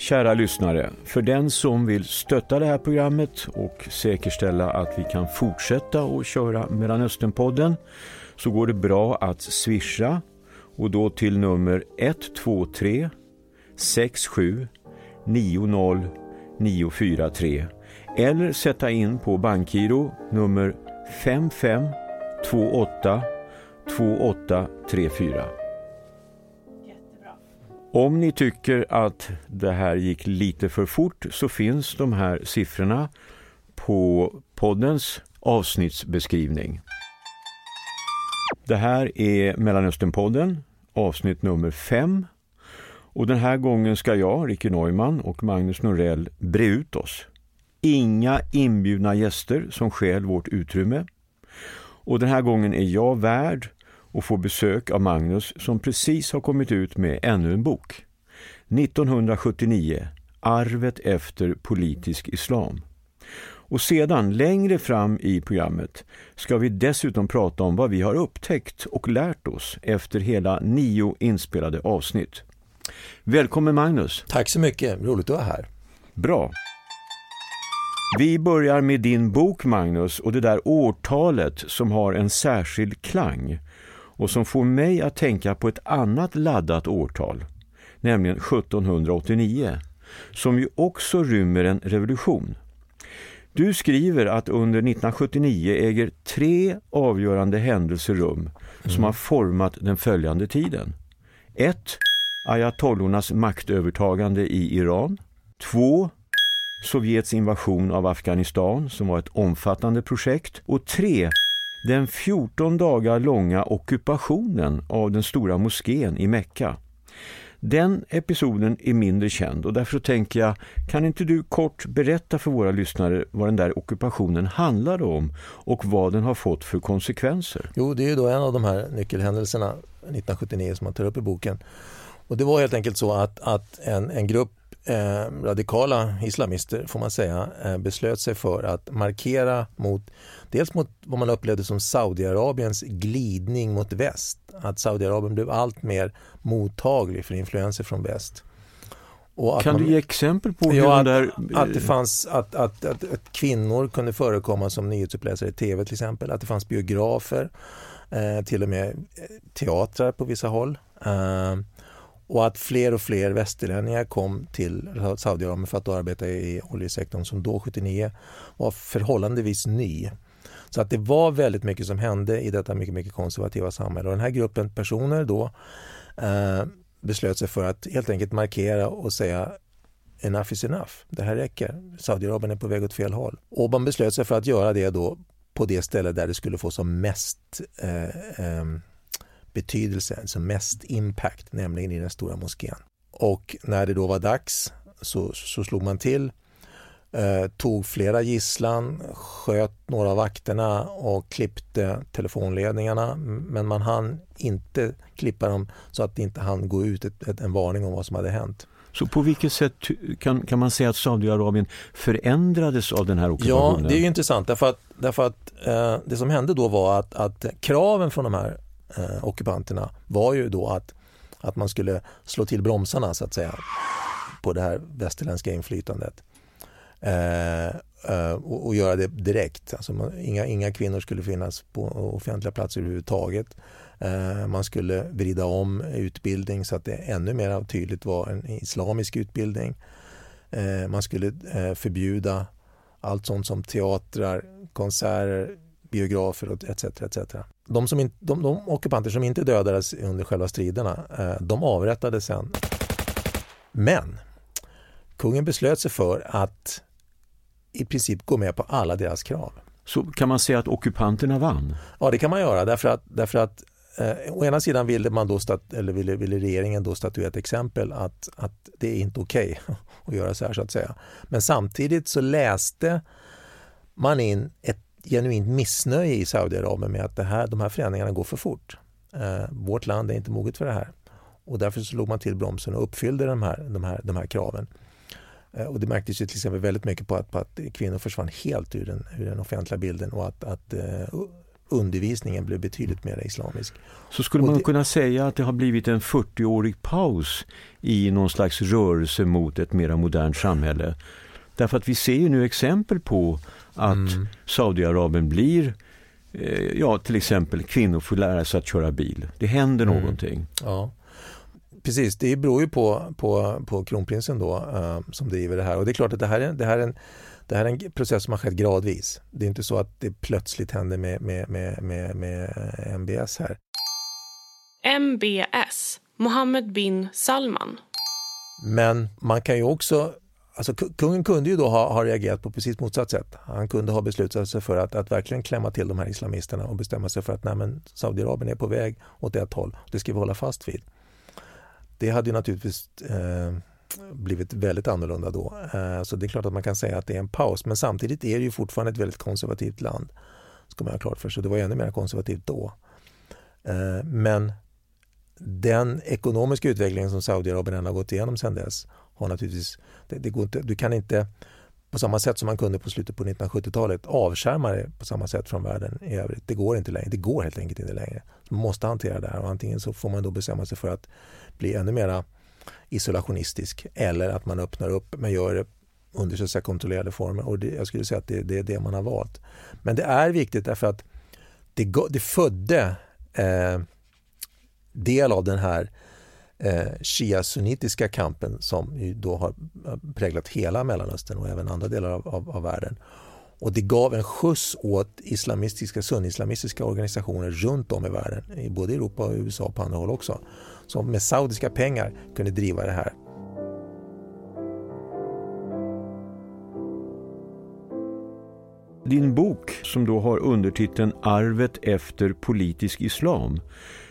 Kära lyssnare, för den som vill stötta det här programmet och säkerställa att vi kan fortsätta att köra Mellanösternpodden så går det bra att swisha och då till nummer 123 67 90 943 eller sätta in på bankgiro nummer 5528 2834. Om ni tycker att det här gick lite för fort så finns de här siffrorna på poddens avsnittsbeskrivning. Det här är Mellanösternpodden, avsnitt nummer 5. Och den här gången ska jag, Ricky Neumann och Magnus Norell bre ut oss. Inga inbjudna gäster som skäl vårt utrymme. Och den här gången är jag värd och får besök av Magnus som precis har kommit ut med ännu en bok. 1979, Arvet efter politisk islam. Och sedan, längre fram i programmet, ska vi dessutom prata om vad vi har upptäckt och lärt oss efter hela nio inspelade avsnitt. Välkommen Magnus! Tack så mycket, roligt att vara här. Bra! Vi börjar med din bok Magnus och det där årtalet som har en särskild klang och som får mig att tänka på ett annat laddat årtal, nämligen 1789, som ju också rymmer en revolution. Du skriver att under 1979 äger tre avgörande händelser rum som mm. har format den följande tiden. 1. Ayatollornas maktövertagande i Iran. 2. Sovjets invasion av Afghanistan som var ett omfattande projekt. Och 3 den 14 dagar långa ockupationen av den stora moskén i Mekka. Den episoden är mindre känd och därför tänker jag, kan inte du kort berätta för våra lyssnare vad den där ockupationen handlade om och vad den har fått för konsekvenser? Jo, det är ju då en av de här nyckelhändelserna 1979 som man tar upp i boken. Och det var helt enkelt så att, att en, en grupp eh, radikala islamister får man säga eh, beslöt sig för att markera mot dels mot vad man upplevde som Saudiarabiens glidning mot väst. Att Saudiarabien blev allt mer mottaglig för influenser från väst. kan man, du ge exempel på ja, hur där... Att, det fanns, att, att, att, att, kvinnor kunde förekomma som nyhetsuppläsare i tv till exempel. Att det fanns biografer, eh, till och med eh, teatrar på vissa håll. Eh, och att fler och fler västerlänningar kom till Saudiarabien för att arbeta i oljesektorn som då 79 var förhållandevis ny. Så att det var väldigt mycket som hände i detta mycket, mycket konservativa samhälle. Och den här gruppen personer då eh, beslöt sig för att helt enkelt markera och säga enough is enough. Det här räcker. Saudiarabien är på väg åt fel håll. Och man beslöt sig för att göra det då på det ställe där det skulle få som mest eh, eh, betydelse, alltså mest impact, nämligen i den stora moskén. Och när det då var dags så, så slog man till, eh, tog flera gisslan, sköt några av vakterna och klippte telefonledningarna. Men man hann inte klippa dem så att det inte hann gå ut ett, ett, en varning om vad som hade hänt. Så på vilket sätt kan, kan man säga att Saudiarabien förändrades av den här ockupationen? Ja, det är intressant därför att, därför att eh, det som hände då var att, att kraven från de här eh, ockupanterna var ju då att, att man skulle slå till bromsarna så att säga på det här västerländska inflytandet. Eh, eh, och, och, göra det direkt. Alltså man, inga, inga kvinnor skulle finnas på offentliga platser överhuvudtaget. Eh, man skulle vrida om utbildning så att det ännu mer tydligt var en islamisk utbildning. Eh, man skulle eh, förbjuda allt sånt som teatrar, konserter, biografer etc. etc. De, som in, de, de ockupanter som inte dödades under själva striderna, eh, de avrättades sen. Men kungen beslöt sig för att i princip gå med på alla deras krav. Så kan man säga att ockupanterna vann? Ja, det kan man göra därför att, därför att eh, å ena sidan ville, man då stat, eller ville, ville regeringen då statuera ett exempel att, att det är inte okej okay att göra så här så att säga. Men samtidigt så läste man in ett genuint missnöje i Saudiarabien med att det här, de här förändringarna går för fort. Eh, vårt land är inte moget för det här. Och därför slog man till bromsen och uppfyllde de här, de här, de här kraven. Eh, och det märktes ju till exempel väldigt mycket på att, på att kvinnor försvann helt ur den, ur den offentliga bilden och att, att uh, undervisningen blev betydligt mer islamisk. Så skulle man det... kunna säga att det har blivit en 40-årig paus i någon slags rörelse mot ett mer modernt samhälle? Därför att vi ser ju nu exempel på att mm. Saudiarabien blir eh, Ja, till exempel kvinnor får lära sig att köra bil. Det händer mm. någonting. Ja. Precis, det beror ju på, på, på kronprinsen då uh, som driver det här. Och det är klart att det här är, det här är en det här är en process som har skett gradvis. Det är inte så att det plötsligt händer med, med, med, med, med MBS här. MBS, Mohammed bin Salman. Men man kan ju också Alltså, kungen kunde ju då ha, ha reagerat på precis motsatt sätt. Han kunde ha beslutat sig för att, att verkligen klämma till de här islamisterna och bestämma sig för att nej, Saudiarabien är på väg åt ett håll. Det ska vi hålla fast vid. Det hade ju naturligtvis eh, blivit väldigt annorlunda då. Eh, så det är klart att man kan säga att det är en paus. Men samtidigt är det ju fortfarande ett väldigt konservativt land. Ska man ha klart för sig. Det var ännu mer konservativt då. Eh, men den ekonomiska utvecklingen som Saudiarabien har gått igenom sedan dess har naturligtvis, det, det går inte, du kan inte på samma sätt som man kunde på slutet på 1970-talet avskärma det på samma sätt från världen i övrigt. Det går inte längre. Det går helt enkelt inte längre. Man måste hantera det här och antingen så får man då bestämma sig för att bli ännu mera isolationistisk eller att man öppnar upp men gör det under så säga, kontrollerade former. Och det, jag skulle säga att det, det, är det man har valt. Men det är viktigt därför att det, det födde eh, del av den här eh, shia-sunnitiska kampen som ju då har eh, präglat hela Mellanöstern och även andra delar av, av, av världen. Och det gav en skjuts åt islamistiska, sunnislamistiska organisationer runt om i världen, i både Europa och USA och på andra håll också, som med saudiska pengar kunde driva det här. Din bok som då har undertiteln Arvet efter politisk islam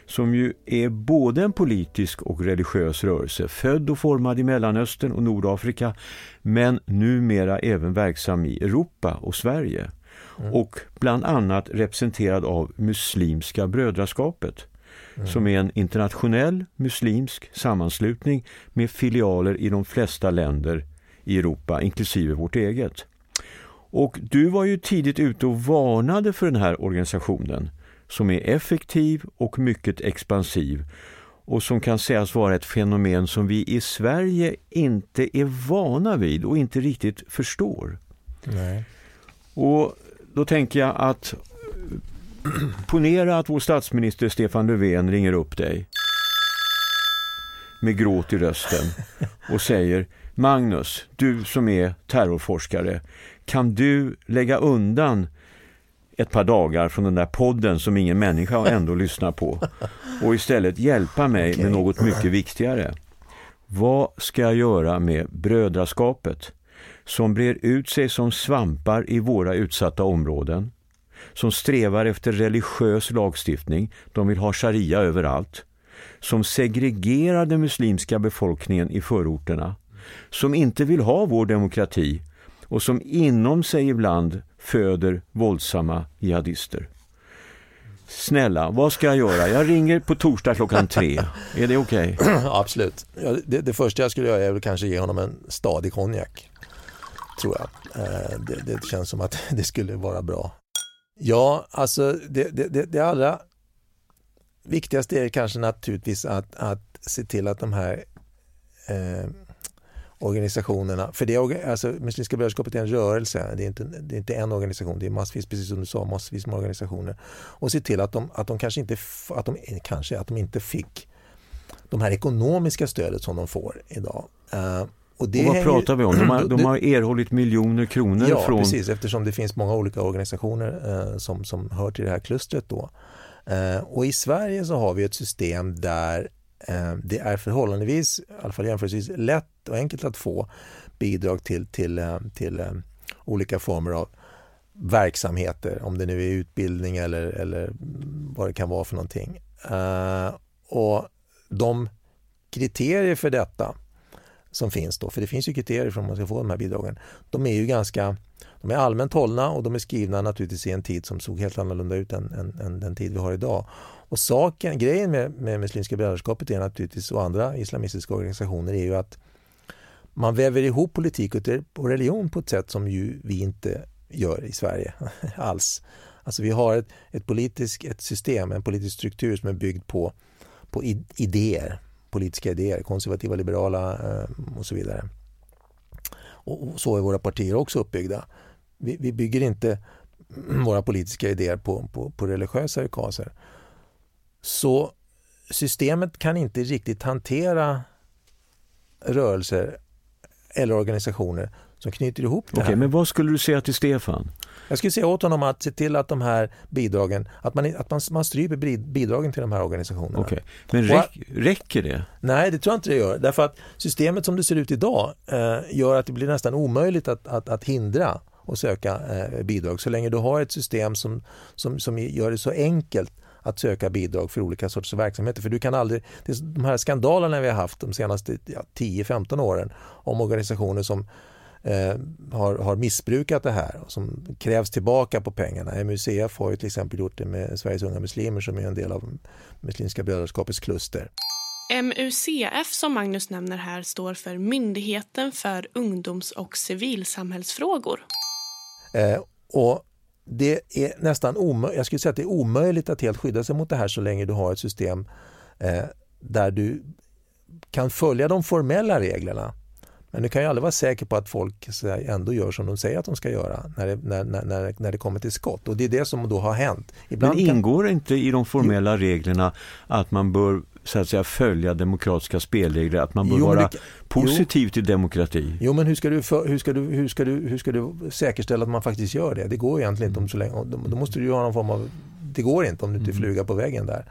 som ju är både en politisk och religiös rörelse, född och formad i Mellanöstern och Nordafrika, men numera även verksam i Europa och Sverige. Mm. Och bland annat representerad av Muslimska brödraskapet, mm. som är en internationell muslimsk sammanslutning med filialer i de flesta länder i Europa, inklusive vårt eget. Och du var ju tidigt ute och varnade för den här organisationen som är effektiv och mycket expansiv och som kan sägas vara ett fenomen som vi i Sverige inte är vana vid och inte riktigt förstår. Nej. Och då tänker jag att ponera att vår statsminister Stefan Löfven ringer upp dig med gråt i rösten och säger Magnus, du som är terrorforskare, kan du lägga undan ett par dagar från den där podden som ingen människa ändå lyssnar på och istället hjälpa mig okay. med något mycket viktigare. Vad ska jag göra med brödraskapet som brer ut sig som svampar i våra utsatta områden, som strävar efter religiös lagstiftning, de vill ha sharia överallt, som segregerar den muslimska befolkningen i förorterna, som inte vill ha vår demokrati och som inom sig ibland föder våldsamma jihadister. Snälla, vad ska jag göra? Jag ringer på torsdag klockan tre. Är det okej? Okay? Absolut. Ja, det, det, första jag skulle göra är väl kanske ge honom en stadig konjak. Tror jag. Eh, det, det, känns som att det skulle vara bra. Ja, alltså det, det, det allra viktigaste är kanske naturligtvis att, att se till att de här eh, organisationerna. För det är, alltså, Muslimska brödraskapet är en rörelse, det är, inte, det är inte en organisation, det är massvis, precis som du sa, massvis med organisationer. Och se till att de, att de kanske inte, att de, kanske, att de inte fick de här ekonomiska stödet som de får idag. Uh, och, och vad pratar vi om? De har, de har erhållit miljoner kronor ja, från... Ja, precis, eftersom det finns många olika organisationer uh, som, som hör till det här klustret då. Uh, och i Sverige så har vi ett system där Eh, Eh, det är förhållandevis, i alla fall jämförelsevis lätt och enkelt att få bidrag till, till, eh, till eh, olika former av verksamheter, om det nu är utbildning eller, eller vad det kan vara för någonting. Och de kriterier för detta som finns då, för det finns ju kriterier för om man ska få de här bidragen, de är ju ganska de är allmänt hållna och de är skrivna naturligtvis i en tid som såg helt annorlunda ut än, än, än den tid vi har idag. Och saken, grejen med, med Muslimska brödraskapet är naturligtvis och andra islamistiska organisationer är ju att man väver ihop politik och religion på ett sätt som ju vi inte gör i Sverige alls. Alltså vi har ett, ett politiskt ett system, en politisk struktur som är byggd på, på idéer, politiska idéer, konservativa, liberala eh, och så vidare. Och, så är våra partier också uppbyggda. Vi, vi bygger inte våra politiska idéer på, på, på religiösa ukaser. Så systemet kan inte riktigt hantera rörelser eller organisationer som knyter ihop det här. Okej, men vad skulle du säga till Stefan? Jag skulle säga åt honom att se till att de här bidragen, att man, att man, man stryper bidragen till de här organisationerna. Okej, men räck, räcker det? Nej, det tror jag inte det gör. Därför att systemet som det ser ut idag eh, gör att det blir nästan omöjligt att, att, att hindra och söka eh, bidrag så länge du har ett system som, som, som gör det så enkelt att söka bidrag för olika sorters verksamheter. För du kan aldrig, de här skandalerna vi har haft de senaste ja, 10-15 åren om organisationer som eh, har, har missbrukat det här och som krävs tillbaka på pengarna. MUCF har ju till exempel gjort det med Sveriges unga muslimer som är en del av Muslimska brödraskapets kluster. MUCF som Magnus nämner här står för Myndigheten för ungdoms och civilsamhällsfrågor. Eh, och det är nästan omöjligt, jag skulle säga att det är omöjligt att helt skydda sig mot det här så länge du har ett system eh, där du kan följa de formella reglerna. Men du kan ju aldrig vara säker på att folk ändå gör som de säger att de ska göra när det, när, när, när det kommer till skott. Och det är det som då har hänt. Ibland Men ingår kan... inte i de formella reglerna att man bör så att säga följa demokratiska spelregler, att man bör jo, vara det, positiv jo, till demokrati. Jo, men hur ska, du för, hur, ska du, hur, ska du, hur ska du säkerställa att man faktiskt gör det? Det går egentligen inte om så länge. Då, måste du ha någon form av... Det går inte om du inte är mm. fluga på väggen där.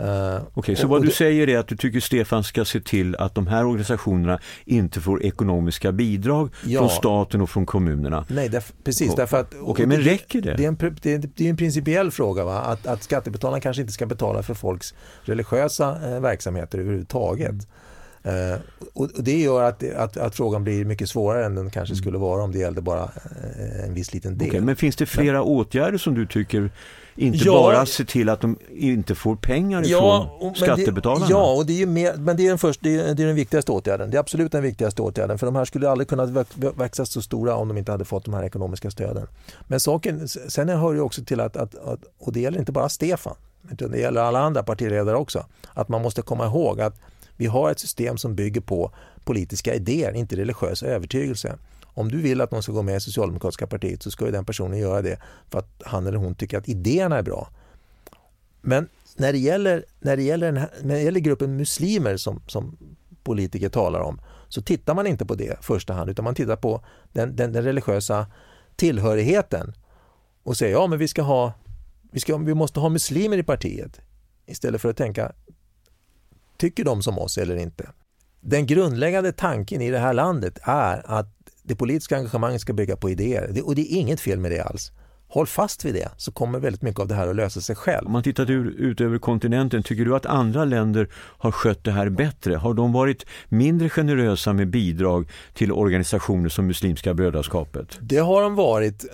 Uh, Okej, okay, så vad du säger är att du tycker Stefan ska se till att de här organisationerna inte får ekonomiska bidrag ja. från staten och från kommunerna? Nej, därf precis. Därför att, okay, men räcker det? Det är en, det är, det är en principiell fråga, va? Att, att skattebetalarna kanske inte ska betala för folks religiösa eh, verksamheter överhuvudtaget. Mm. Uh, och, och det gör att, att, att, frågan blir mycket svårare än den kanske mm. skulle vara om det gällde bara uh, en viss liten del. Okay, men finns det flera men, åtgärder som du tycker inte ja, bara se till att de inte får pengar ja, ifrån skattebetalarna. Det, ja, och det är mer, men det är, den först, det, är, det är den viktigaste åtgärden. Det är absolut den viktigaste åtgärden. För de här skulle aldrig kunnat växa så stora om de inte hade fått de här ekonomiska stöden. Men saken, sen hör det också till att, att, att, och det gäller inte bara Stefan, utan det gäller alla andra partiledare också, att man måste komma ihåg att vi har ett system som bygger på politiska idéer, inte religiös övertygelse. Om du vill att någon ska gå med i Socialdemokratiska partiet så ska ju den personen göra det för att han eller hon tycker att idéerna är bra. Men när det gäller, när det gäller, här, när det gäller gruppen muslimer som, som politiker talar om så tittar man inte på det i första hand utan man tittar på den, den, den religiösa tillhörigheten och säger ja men vi ska ha vi, ska, vi måste ha muslimer i partiet istället för att tänka tycker de som oss eller inte? Den grundläggande tanken i det här landet är att det politiska engagemanget ska bygga på idéer och det är inget fel med det alls. Håll fast vid det så kommer väldigt mycket av det här att lösa sig själv. Om man tittar ut över kontinenten, tycker du att andra länder har skött det här bättre? Har de varit mindre generösa med bidrag till organisationer som Muslimska brödraskapet? Det har de varit.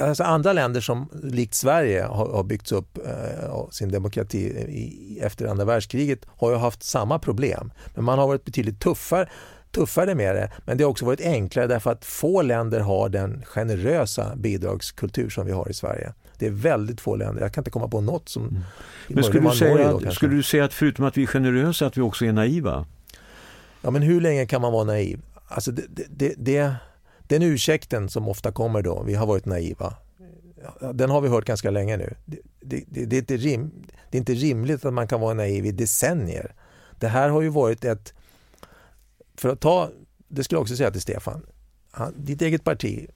Alltså andra länder som likt Sverige har, byggts upp eh, sin demokrati efter andra världskriget har ju haft samma problem. Men man har varit betydligt tuffare tuffare med det, men det har också varit enklare därför att få länder har den generösa bidragskultur som vi har i Sverige. Det är väldigt få länder, jag kan inte komma på något som... Mm. Men skulle du, säga, då, skulle du säga att förutom att vi är generösa att vi också är naiva? Ja men hur länge kan man vara naiv? Alltså det, det, det, den ursäkten som ofta kommer då, vi har varit naiva, den har vi hört ganska länge nu. Det, det, är inte rim, det är inte rimligt att man kan vara naiv i decennier. Det här har ju varit ett för att ta, det skulle jag också säga till Stefan, han, ditt eget parti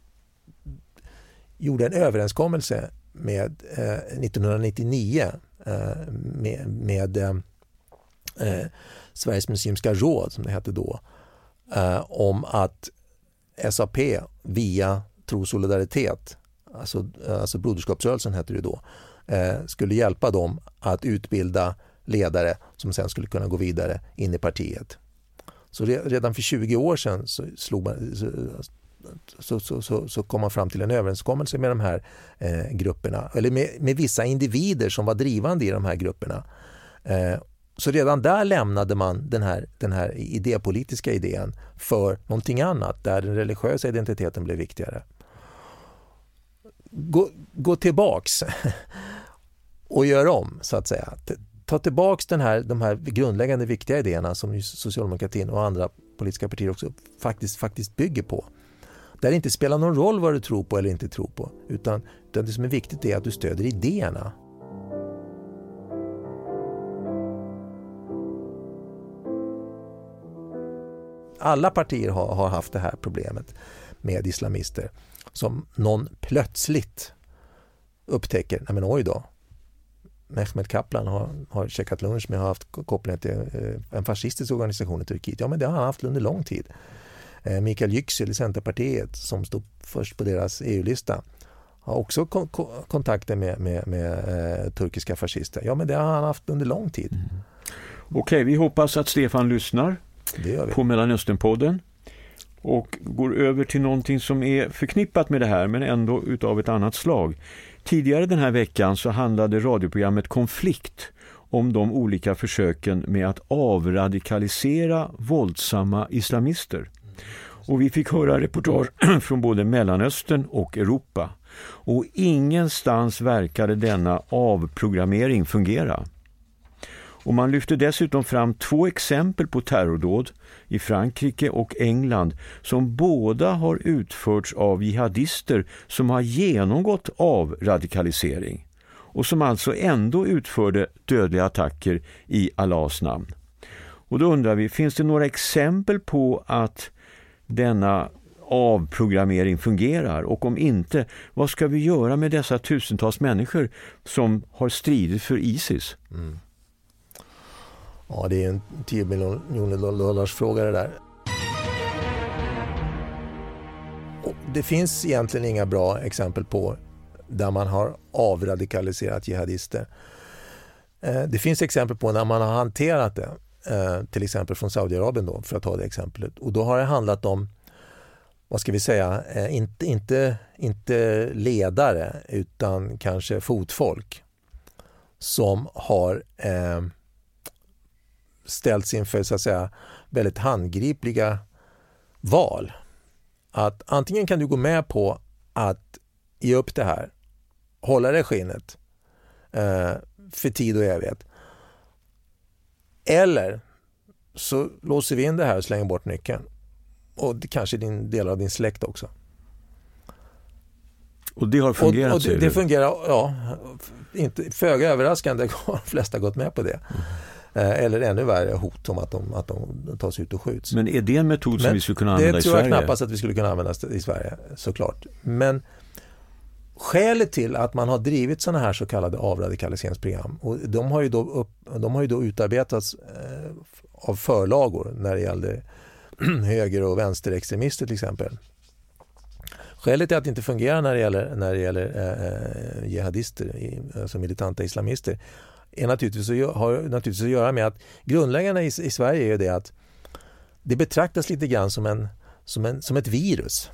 gjorde en överenskommelse med eh, 1999 eh, med, med eh, eh, Sveriges muslimska råd, som det hette då, eh, om att SAP via Trosolidaritet, alltså, alltså Broderskapsrörelsen hette det då, eh, skulle hjälpa dem att utbilda ledare som sen skulle kunna gå vidare in i partiet. Så redan för 20 år sedan så, slog man, så, så, så, så, kom man fram till en överenskommelse med de här eh, grupperna, eller med, med, vissa individer som var drivande i de här grupperna. Eh, så redan där lämnade man den här, den här idépolitiska idén för någonting annat, där den religiösa identiteten blev viktigare. gå, gå tillbaks och gör om så att säga. Ta tillbaks den här, de här grundläggande viktiga idéerna som socialdemokratin och andra politiska partier också faktiskt, faktiskt bygger på. Där det inte spelar någon roll vad du tror på eller inte tror på. Utan, utan det som är viktigt är att du stöder idéerna. Alla partier har, har haft det här problemet med islamister som någon plötsligt upptäcker, nej men oj då, Mehmet Kaplan har, har checkat lunch med har haft kopplingar till eh, en fascistisk organisation i Turkiet. Ja, men det har han haft under lång tid. Eh, Mikael Yüksel i Centerpartiet som stod först på deras EU-lista har också kon kontakter med, med, med eh, turkiska fascister. Ja, men det har han haft under lång tid. Mm. Okej, okay, vi hoppas att Stefan lyssnar på Mellanösternpodden och går över till någonting som är förknippat med det här men ändå utav ett annat slag. Tidigare den här veckan så handlade radioprogrammet Konflikt om de olika försöken med att avradikalisera våldsamma islamister. Och vi fick höra reportage från både Mellanöstern och Europa. Och ingenstans verkade denna avprogrammering fungera. Och man lyfte dessutom fram två exempel på terrordåd i Frankrike och England som båda har utförts av jihadister som har genomgått avradikalisering och som alltså ändå utförde dödliga attacker i Allahs namn. Och då undrar vi, finns det några exempel på att denna avprogrammering fungerar och om inte, vad ska vi göra med dessa tusentals människor som har stridit för Isis? Mm. Ja, det är en 10 miljoner dollars fråga det där. Och det finns egentligen inga bra exempel på där man har avradikaliserat jihadister. Eh, det finns exempel på när man har hanterat det, eh, till exempel från Saudiarabien då, för att ta det exemplet. Och då har det handlat om, vad ska vi säga, eh, inte, inte, inte ledare utan kanske fotfolk som har eh, ställts inför så att säga, väldigt handgripliga val. Att antingen kan du gå med på att ge upp det här, hålla det skinnet eh, för tid och evighet. Eller så låser vi in det här och slänger bort nyckeln. Och det kanske din delar av din släkt också. Och det har fungerat? Och, och det, det fungerar, ja. Inte, föga överraskande har de flesta gått med på det. Mm. Eh, eller ännu värre hot om att de, att de tas ut och skjuts. Men är det en metod som Men vi skulle kunna använda i Sverige? Det tror jag knappast att vi skulle kunna använda i Sverige såklart. Men skälet till att man har drivit sådana här så kallade avradikaliseringsprogram och de har ju då, upp, de har ju då utarbetats eh, av förlagor när det gällde höger och vänsterextremister till exempel. Skälet till att det inte fungerar när det gäller, när det gäller eh, eh jihadister, alltså militanta islamister, är naturligtvis, har naturligtvis att göra med att grundläggande i, i Sverige är det att det betraktas lite grann som, en, som, en, som ett virus.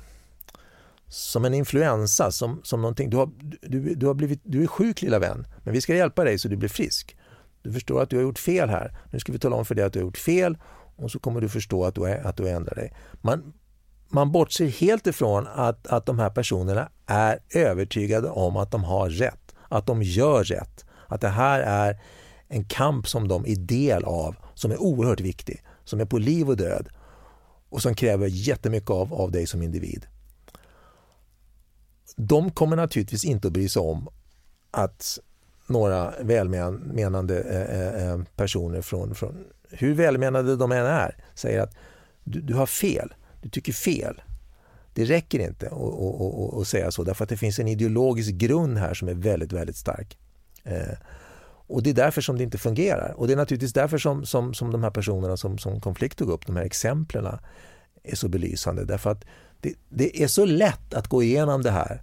Som en influensa, som, som någonting. Du, har, du, du, har blivit, du är sjuk lilla vän, men vi ska hjälpa dig så du blir frisk. Du förstår att du har gjort fel här. Nu ska vi tala om för dig att du har gjort fel och så kommer du förstå att du, är, att du ändrar dig. Man, man bortser helt ifrån att, att de här personerna är övertygade om att de har rätt, att de gör rätt, att det här är en kamp som de är del av, som är oerhört viktig, som är på liv och död och som kräver jättemycket av, av dig som individ. De kommer naturligtvis inte att bry sig om att några välmenande eh, eh, eh personer från, från, hur välmenande de än är, säger att du, du har fel, du tycker fel. Det räcker inte att säga så därför att det finns en ideologisk grund här som är väldigt, väldigt stark. Eh, och det är därför som det inte fungerar. Och det är naturligtvis därför som, som, som de här personerna som, som Konflikt tog upp, de här exemplen är så belysande. Därför att det, det, är så lätt att gå igenom det här,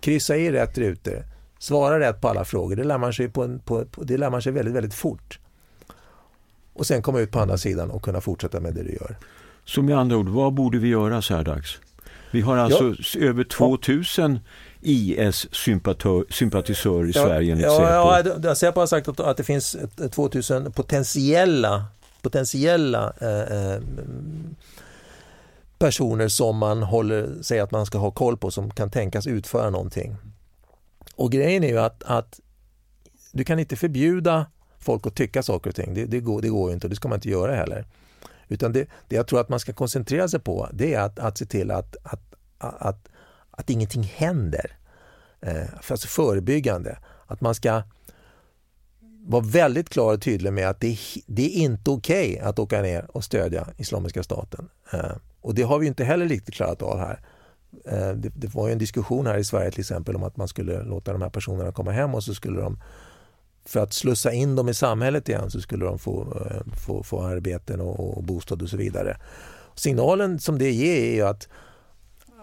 kryssa i rätt rutor, svara rätt på alla frågor. Det lär man sig, på en, på, det lär man sig väldigt, väldigt fort. Och sen komma ut på andra sidan och kunna fortsätta med det du gör. Så med andra ord, vad borde vi göra så här dags? Vi har alltså ja. över 2000 IS-sympatisör i Sverige enligt ja, Säpo. Ja, Säpo har sagt att, att det finns 2000 potentiella, potentiella eh, eh, personer som man håller, säger att man ska ha koll på som kan tänkas utföra någonting. Och grejen är ju att, att du kan inte förbjuda folk att tycka saker och ting. Det, det, går, det går ju inte och det ska man inte göra heller. Utan det, det jag tror att man ska koncentrera sig på det är att, att se till att, att, att, att, ingenting händer. Eh, alltså förebyggande. Att man ska vara väldigt klar och tydlig med att det, det är inte okej okay att åka ner och stödja Islamiska staten. Eh, och det har vi inte heller riktigt klarat av här. Eh, det, det, var en diskussion här i Sverige till exempel om att man skulle låta de här personerna komma hem och så skulle de för att slussa in dem i samhället igen så skulle de få, eh, få, få arbeten och, och bostad och så vidare. Signalen som det ger är ju att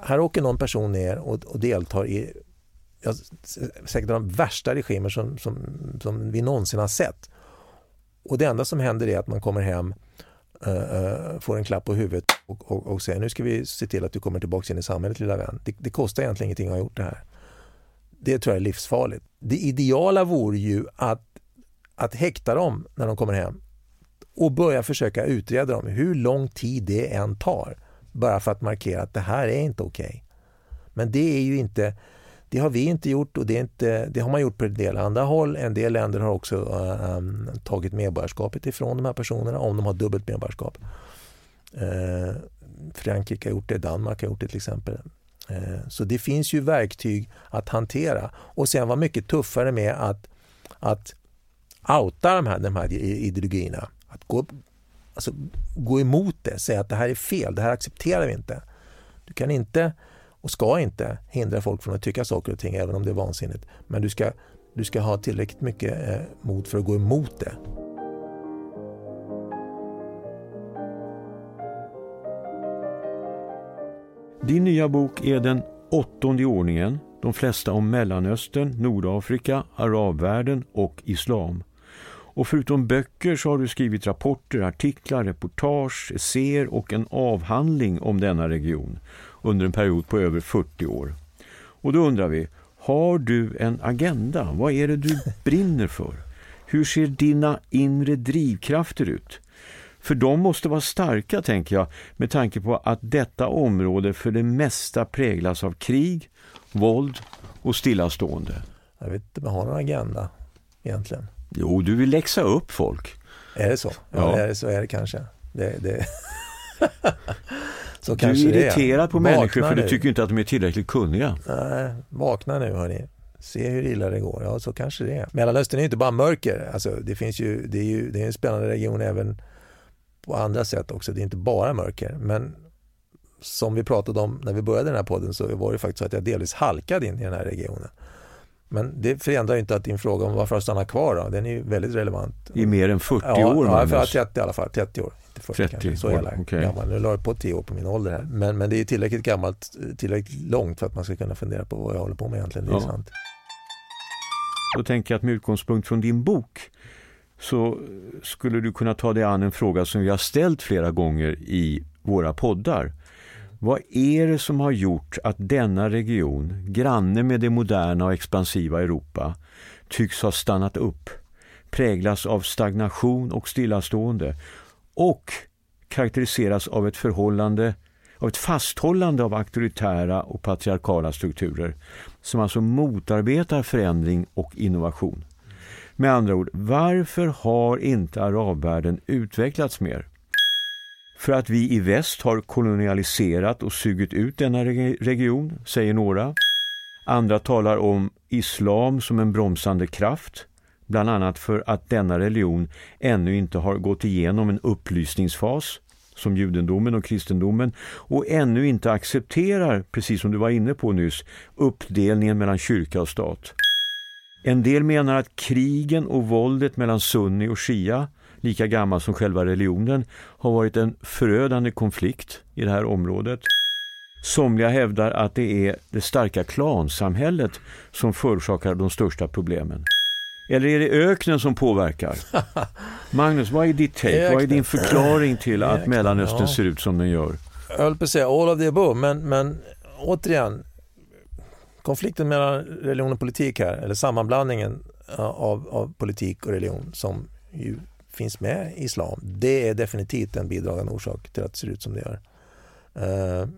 här åker någon person ner och, och deltar i ja, säkert de värsta regimer som, som, som vi någonsin har sett. Och det enda som händer är att man kommer hem, uh, får en klapp på huvudet och, och, och, säger nu ska vi se till att du kommer tillbaka in i samhället lilla vän. Det, det kostar egentligen ingenting att ha gjort det här. Det tror jag är livsfarligt. Det ideala vore ju att, att häkta dem när de kommer hem och börja försöka utreda dem, hur lång tid det än tar. Bara för att markera att det här är inte okej. Okay. Men det är ju inte det har vi inte gjort och det, är inte, det har man gjort på en del andra håll. En del länder har också eh, um, tagit medborgarskapet ifrån de här personerna om de har dubbelt medborgarskap. Uh, Frankrike har gjort det, Danmark har gjort det till exempel. Uh, så det finns ju verktyg att hantera och sen vara mycket tuffare med att, att outa de här, de här ideologierna. Att gå, alltså, gå emot det, säga att det här är fel, det här accepterar vi inte. Du kan inte och ska inte hindra folk från att tycka saker och ting även om det är vansinnigt. Men du ska, du ska ha tillräckligt mycket eh, mod för att gå emot det. Din nya bok är den åttonde i ordningen, de flesta om Mellanöstern, Nordafrika, arabvärlden och islam. Och förutom böcker så har du skrivit rapporter, artiklar, reportage, essäer och en avhandling om denna region under en period på över 40 år. Och då undrar vi, har du en agenda? Vad är det du brinner för? Hur ser dina inre drivkrafter ut? För de måste vara starka, tänker jag, med tanke på att detta område för det mesta präglas av krig, våld och stillastående. Jag vet inte om jag har någon agenda egentligen. Jo, du vill läxa upp folk. Är det så? Ja, ja. Är det så är det kanske. Det, det... Så du är irriterad på människor för du tycker inte att de är tillräckligt kunniga. Nej, vakna nu hörni. Se hur illa det går. Ja, så kanske det är. Mellanöstern är inte bara mörker. Alltså, det, finns ju, det, är ju, det är en spännande region även på andra sätt också. Det är inte bara mörker. Men som vi pratade om när vi började den här podden så var det faktiskt så att jag delvis halkade in i den här regionen. Men det förändrar inte att din fråga om varför jag stannar kvar, då, den är ju väldigt relevant. I mer än 40 ja, år? Ja, för 30 i alla fall. 30 år. Inte 40 30 kanske. Så år, okay. gammal. Nu la jag på 10 år på min ålder här. Men, men det är tillräckligt gammalt, tillräckligt långt för att man ska kunna fundera på vad jag håller på med egentligen. Det är ja. sant. Då tänker jag att med utgångspunkt från din bok så skulle du kunna ta dig an en fråga som vi har ställt flera gånger i våra poddar. Vad är det som har gjort att denna region, granne med det moderna och expansiva Europa, tycks ha stannat upp, präglas av stagnation och stillastående och karaktäriseras av ett förhållande av ett fasthållande av auktoritära och patriarkala strukturer som alltså motarbetar förändring och innovation. Med andra ord, varför har inte arabvärlden utvecklats mer? För att vi i väst har kolonialiserat och sugit ut denna region, säger några. Andra talar om islam som en bromsande kraft, bland annat för att denna religion ännu inte har gått igenom en upplysningsfas som judendomen och kristendomen och ännu inte accepterar, precis som du var inne på nyss, uppdelningen mellan kyrka och stat. En del menar att krigen och våldet mellan sunni och shia lika gammal som själva religionen, har varit en förödande konflikt i det här området. Somliga hävdar att det är det starka klansamhället som förorsakar de största problemen. Eller är det öknen som påverkar? Magnus, vad är ditt take? Vad är din förklaring till att Mellanöstern ser ut som den gör? Jag höll på att säga all of the above, men, men återigen, konflikten mellan religion och politik här, eller sammanblandningen av, av politik och religion som ju finns med i islam, det är definitivt en bidragande orsak till att det ser ut som det gör. Uh,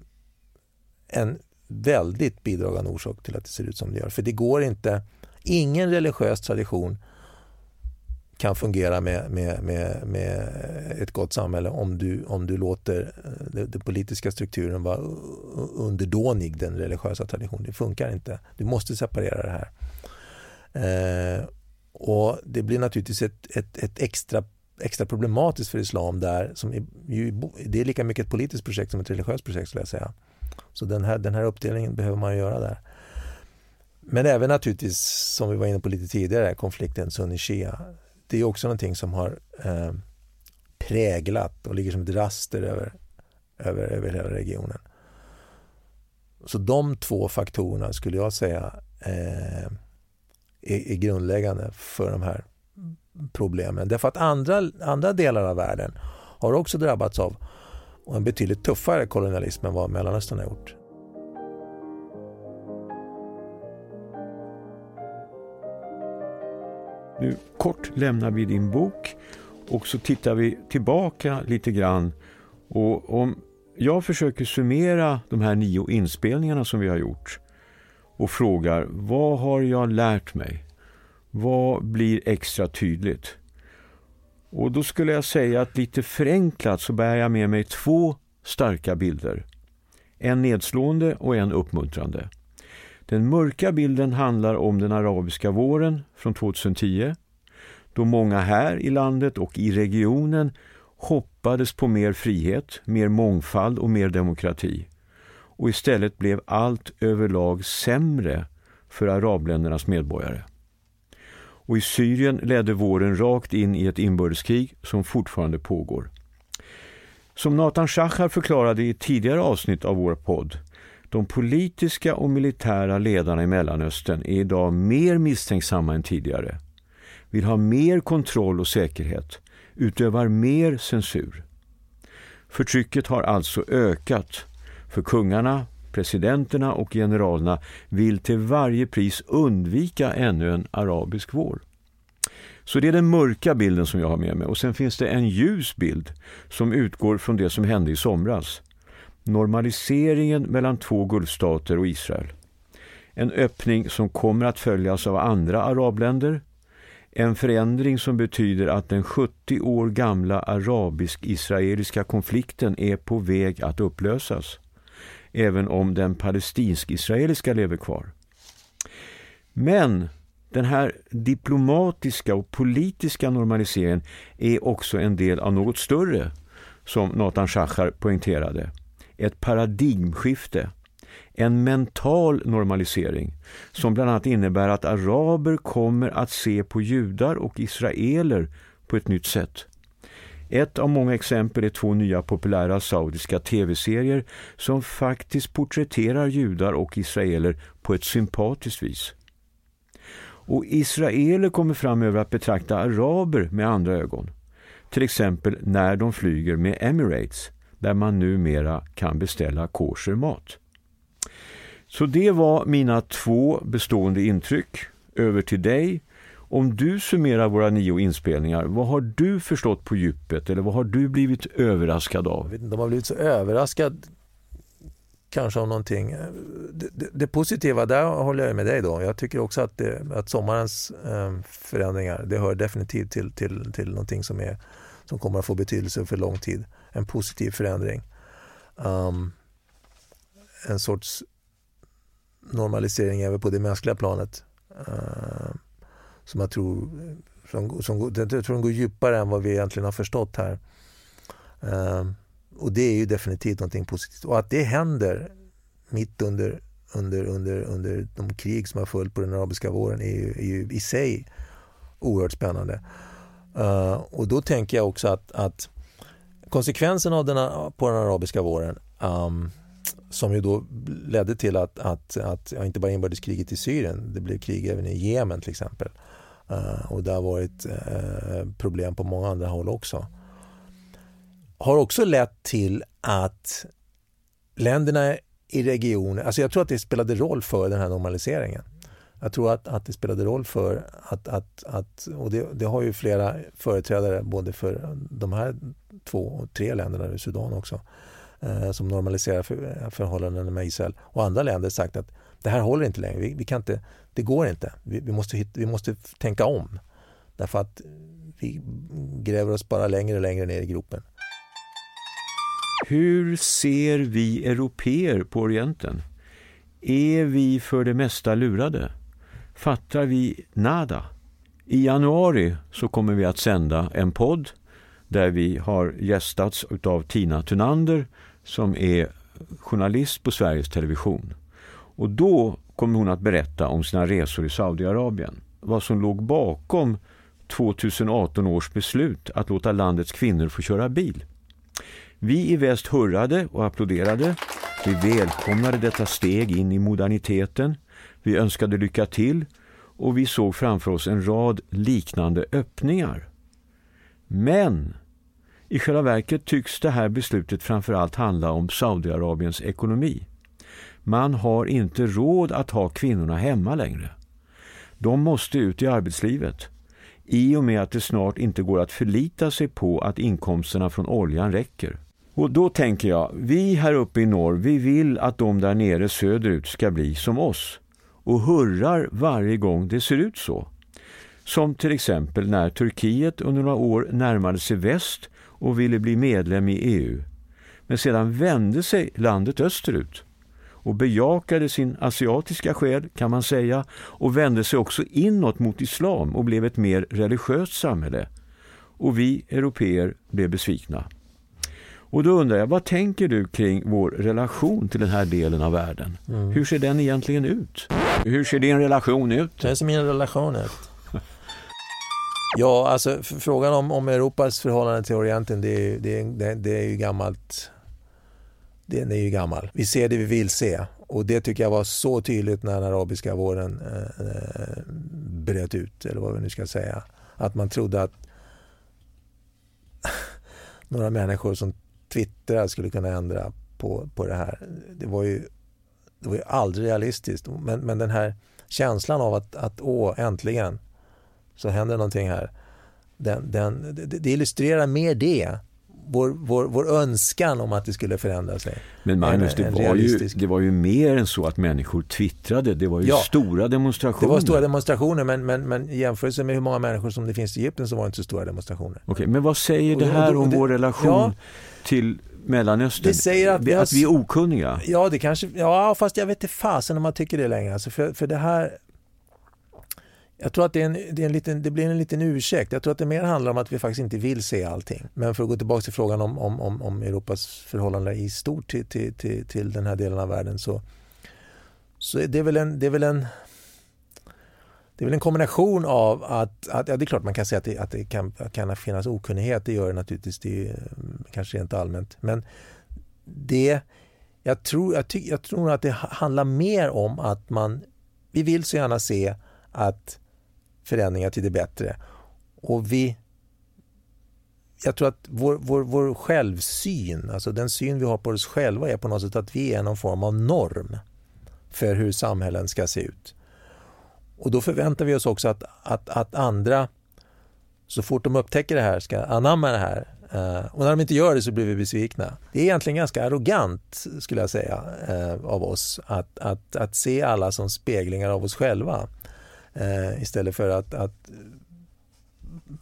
en väldigt bidragande orsak till att det ser ut som det gör. För det går inte, ingen religiös tradition kan fungera med, med, med, med ett gott samhälle om du, om du låter eh, den, den politiska strukturen vara underdånig den religiösa traditionen. Det funkar inte. Du måste separera det här. Eh, och Det blir naturligtvis ett, ett, ett extra extra problematiskt för islam där. Som är, det är lika mycket ett politiskt projekt som ett religiöst projekt skulle jag säga. Så den här, den här uppdelningen behöver man göra där. Men även naturligtvis, som vi var inne på lite tidigare, konflikten sunni-shia. Det är också någonting som har eh, präglat och ligger som ett raster över, över, över hela regionen. Så de två faktorerna skulle jag säga eh, är, är grundläggande för de här problemen. Därför att andra, andra delar av världen har också drabbats av en betydligt tuffare kolonialism än vad Mellanöstern har gjort. Nu kort lämnar vi din bok och så tittar vi tillbaka lite grann. Och om jag försöker summera de här nio inspelningarna som vi har gjort och frågar vad har jag lärt mig? Vad blir extra tydligt? Och då skulle jag säga att lite förenklat så bär jag med mig två starka bilder. En nedslående och en uppmuntrande. Den mörka bilden handlar om den arabiska våren från 2010 då många här i landet och i regionen hoppades på mer frihet, mer mångfald och mer demokrati. Och istället blev allt överlag sämre för arabländernas medborgare. Och i Syrien ledde våren rakt in i ett inbördeskrig som fortfarande pågår. Som Nathan Shachar förklarade i ett tidigare avsnitt av vår podd de politiska och militära ledarna i Mellanöstern är idag mer misstänksamma än tidigare, vill ha mer kontroll och säkerhet, utövar mer censur. Förtrycket har alltså ökat, för kungarna, presidenterna och generalerna vill till varje pris undvika ännu en arabisk vår. Så det är den mörka bilden som jag har med mig och sen finns det en ljus bild som utgår från det som hände i somras. Normaliseringen mellan två gulfstater och Israel. En öppning som kommer att följas av andra arabländer. En förändring som betyder att den 70 år gamla arabisk-israeliska konflikten är på väg att upplösas även om den palestinsk-israeliska lever kvar. Men den här diplomatiska och politiska normaliseringen är också en del av något större, som Nathan Shachar poängterade. Ett paradigmskifte, en mental normalisering som bland annat innebär att araber kommer att se på judar och israeler på ett nytt sätt. Ett av många exempel är två nya populära saudiska tv-serier som faktiskt porträtterar judar och israeler på ett sympatiskt vis. Och israeler kommer framöver att betrakta araber med andra ögon. Till exempel när de flyger med Emirates, där man numera kan beställa kosher mat. Så det var mina två bestående intryck. Över till dig om du summerar våra nio inspelningar, vad har du förstått på djupet eller vad har du blivit överraskad av? De har blivit så överraskad kanske av någonting. Det, det, det, positiva, där håller jag med dig då. Jag tycker också att, det, att sommarens eh, förändringar, det hör definitivt till, till, till någonting som, är, som kommer att få betydelse för lång tid. En positiv förändring. Um, en sorts normalisering även på det mänskliga planet. Uh, som jag tror, som, som, jag tror den går djupare än vad vi egentligen har förstått här. Uh, och det är ju definitivt någonting positivt. Och att det händer mitt under, under, under, under de krig som har följt på den arabiska våren är ju, är ju i sig oerhört spännande. Uh, och då tänker jag också att, att konsekvensen av den, på den arabiska våren um, som ju då ledde till att, att, att ja, inte bara inbördeskriget i Syrien, det blev krig även i Jemen till exempel. Uh, och det har varit uh, problem på många andra håll också. Har också lett till att länderna i regionen, alltså jag tror att det spelade roll för den här normaliseringen. Jag tror att, att det spelade roll för att, att, att och det, det har ju flera företrädare både för de här två och tre länderna, i Sudan också, eh, som normaliserar för, eh, förhållandena med Israel och andra länder sagt att det här håller inte längre, vi, vi kan inte, det går inte, vi, vi, måste hit, vi måste tänka om. Därför att vi gräver oss bara längre och längre ner i gropen. Hur ser vi europeer på Orienten? Är vi för det mesta lurade? Fattar vi nada? I januari så kommer vi att sända en podd där vi har gästats av Tina Tunander som är journalist på Sveriges Television. Och då kommer hon att berätta om sina resor i Saudiarabien. Vad som låg bakom 2018 års beslut att låta landets kvinnor få köra bil. Vi i väst hurrade och applåderade. Vi välkomnade detta steg in i moderniteten. Vi önskade lycka till och vi såg framför oss en rad liknande öppningar. Men i själva verket tycks det här beslutet framförallt handla om Saudiarabiens ekonomi. Man har inte råd att ha kvinnorna hemma längre. De måste ut i arbetslivet i och med att det snart inte går att förlita sig på att inkomsterna från oljan räcker. Och då tänker jag, vi här uppe i norr, vi vill att de där nere söderut ska bli som oss och hurrar varje gång det ser ut så. Som till exempel när Turkiet under några år närmade sig väst och ville bli medlem i EU. Men sedan vände sig landet österut och bejakade sin asiatiska själ kan man säga och vände sig också inåt mot islam och blev ett mer religiöst samhälle. Och vi europeer blev besvikna. Och då undrar jag, vad tänker du kring vår relation till den här delen av världen? Mm. Hur ser den egentligen ut? Hur ser din relation ut? Hur ser min relation ut? Ja, alltså frågan om, om Europas förhållande till Orienten, det är, det, är, det är ju gammalt. Den är ju gammal. Vi ser det vi vill se och det tycker jag var så tydligt när den arabiska våren eh, eh, bröt ut, eller vad vi nu ska säga. Att man trodde att några människor som twittrar skulle kunna ändra på, på det här. Det var ju, det var ju aldrig realistiskt. Men, men den här känslan av att, att åh, äntligen så händer någonting här. Den, den, det, illustrerar mer det vår, vår, vår önskan om att det skulle förändra sig. Men Magnus, det, var ju, det var ju mer än så att människor twittrade. Det var ju ja, stora demonstrationer. Det var stora demonstrationer, men, men, men i jämförelse med hur många människor som det finns i Egypten så var det inte så stora demonstrationer. Okej, okay, men vad säger det här om vår relation ja, till Mellanöstern? Det säger att, vi, att vi är okunniga? Ja, det kanske, ja, fast jag vet inte fasen om man tycker det längre. Alltså för, för det här jag tror att det, är en, det, är en liten, det blir en liten ursäkt. Jag tror att det mer handlar om att vi faktiskt inte vill se allting. Men för att gå tillbaka till frågan om, om, om, om Europas förhållande i stort till, till, till, till, den här delen av världen så, så är det väl en, det är väl en det är väl en kombination av att, att ja, det är klart man kan säga att det, att det kan, kan finnas okunnighet, det gör det naturligtvis, det är mm, kanske rent allmänt. Men det, jag tror, jag, ty, jag tror att det handlar mer om att man, vi vill så gärna se att förändringar till det bättre. Och vi jag tror att vår, vår, vår självsyn, alltså den syn vi har på oss själva är på något sätt att vi är någon form av norm för hur samhällen ska se ut. Och då förväntar vi oss också att, att, att andra, så fort de upptäcker det här, ska anamma det här. Eh, och när de inte gör det så blir vi besvikna. Det är egentligen ganska arrogant, skulle jag säga, eh, av oss att, att, att se alla som speglingar av oss själva eh, istället för att, att,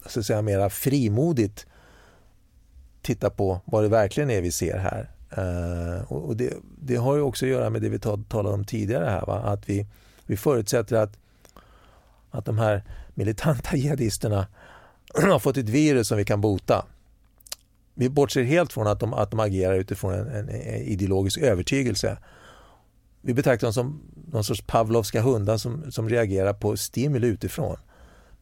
så att säga, mera frimodigt titta på vad det verkligen är vi ser här. Eh, och det, det, har ju också att göra med det vi talade om tidigare här, va? att vi, vi förutsätter att, att de här militanta jihadisterna har fått ett virus som vi kan bota. Vi bortser helt från att de, att de agerar utifrån en, en, en ideologisk övertygelse vi betraktar dem som någon sorts pavlovska hundar som, som reagerar på stimuli utifrån.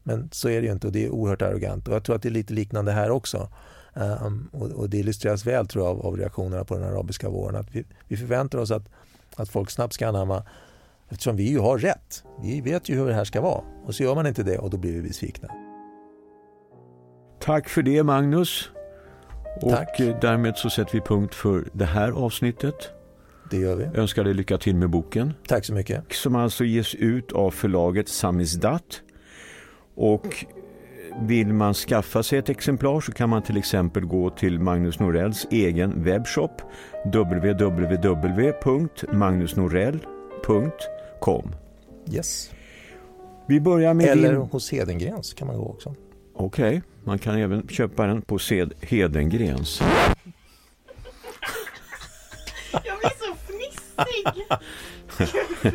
Men så är det ju inte och det är oerhört arrogant. Och jag tror att det är lite liknande här också. Um, och, och, det illustreras väl tror jag av, av reaktionerna på den arabiska våren. Att vi, vi förväntar oss att, att folk snabbt ska anamma eftersom vi ju har rätt. Vi vet ju hur det här ska vara. Och så gör man inte det och då blir vi besvikna. Tack för det Magnus. Och Tack. därmed så sätter vi punkt för det här avsnittet. Det gör vi. Jag önskar dig lycka till med boken. Tack så mycket. Som alltså ges ut av förlaget Samizdat. Och vill man skaffa sig ett exemplar så kan man till exempel gå till Magnus Norells egen webbshop www.magnusnorell.com Yes. Vi börjar med Eller din... hos Hedengrens kan man gå också. Okej, okay. man kan även köpa den på Sed Hedengrens. Jag blir så fnissig!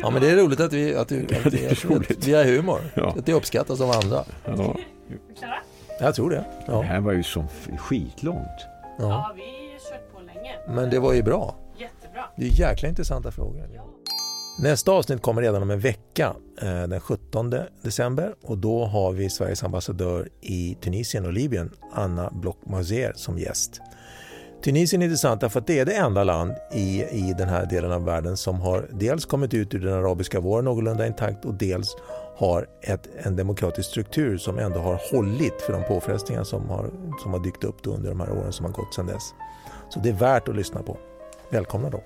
Ja men det är roligt att vi, att du, att, det är att vi har humor. Ja. Att det uppskattas av andra. Ja. Jag tror det. Ja. Det här var ju så skitlångt. Ja. ja, vi har kört på länge. Men det var ju bra. Jättebra. Det är jäkla intressanta frågor. Ja. Nästa avsnitt kommer redan om en vecka, eh, den 17 december och då har vi Sveriges ambassadör i Tunisien och Libyen, Anna Block-Mazier, som gäst. Tunisien är intressant därför att det är det enda land i, i den här delen av världen som har dels kommit ut ur den arabiska våren någorlunda intakt och dels har ett, en demokratisk struktur som ändå har hållit för de påfrestningar som har, som har dykt upp under de här åren som har gått sedan dess. Så det är värt att lyssna på. Välkomna då!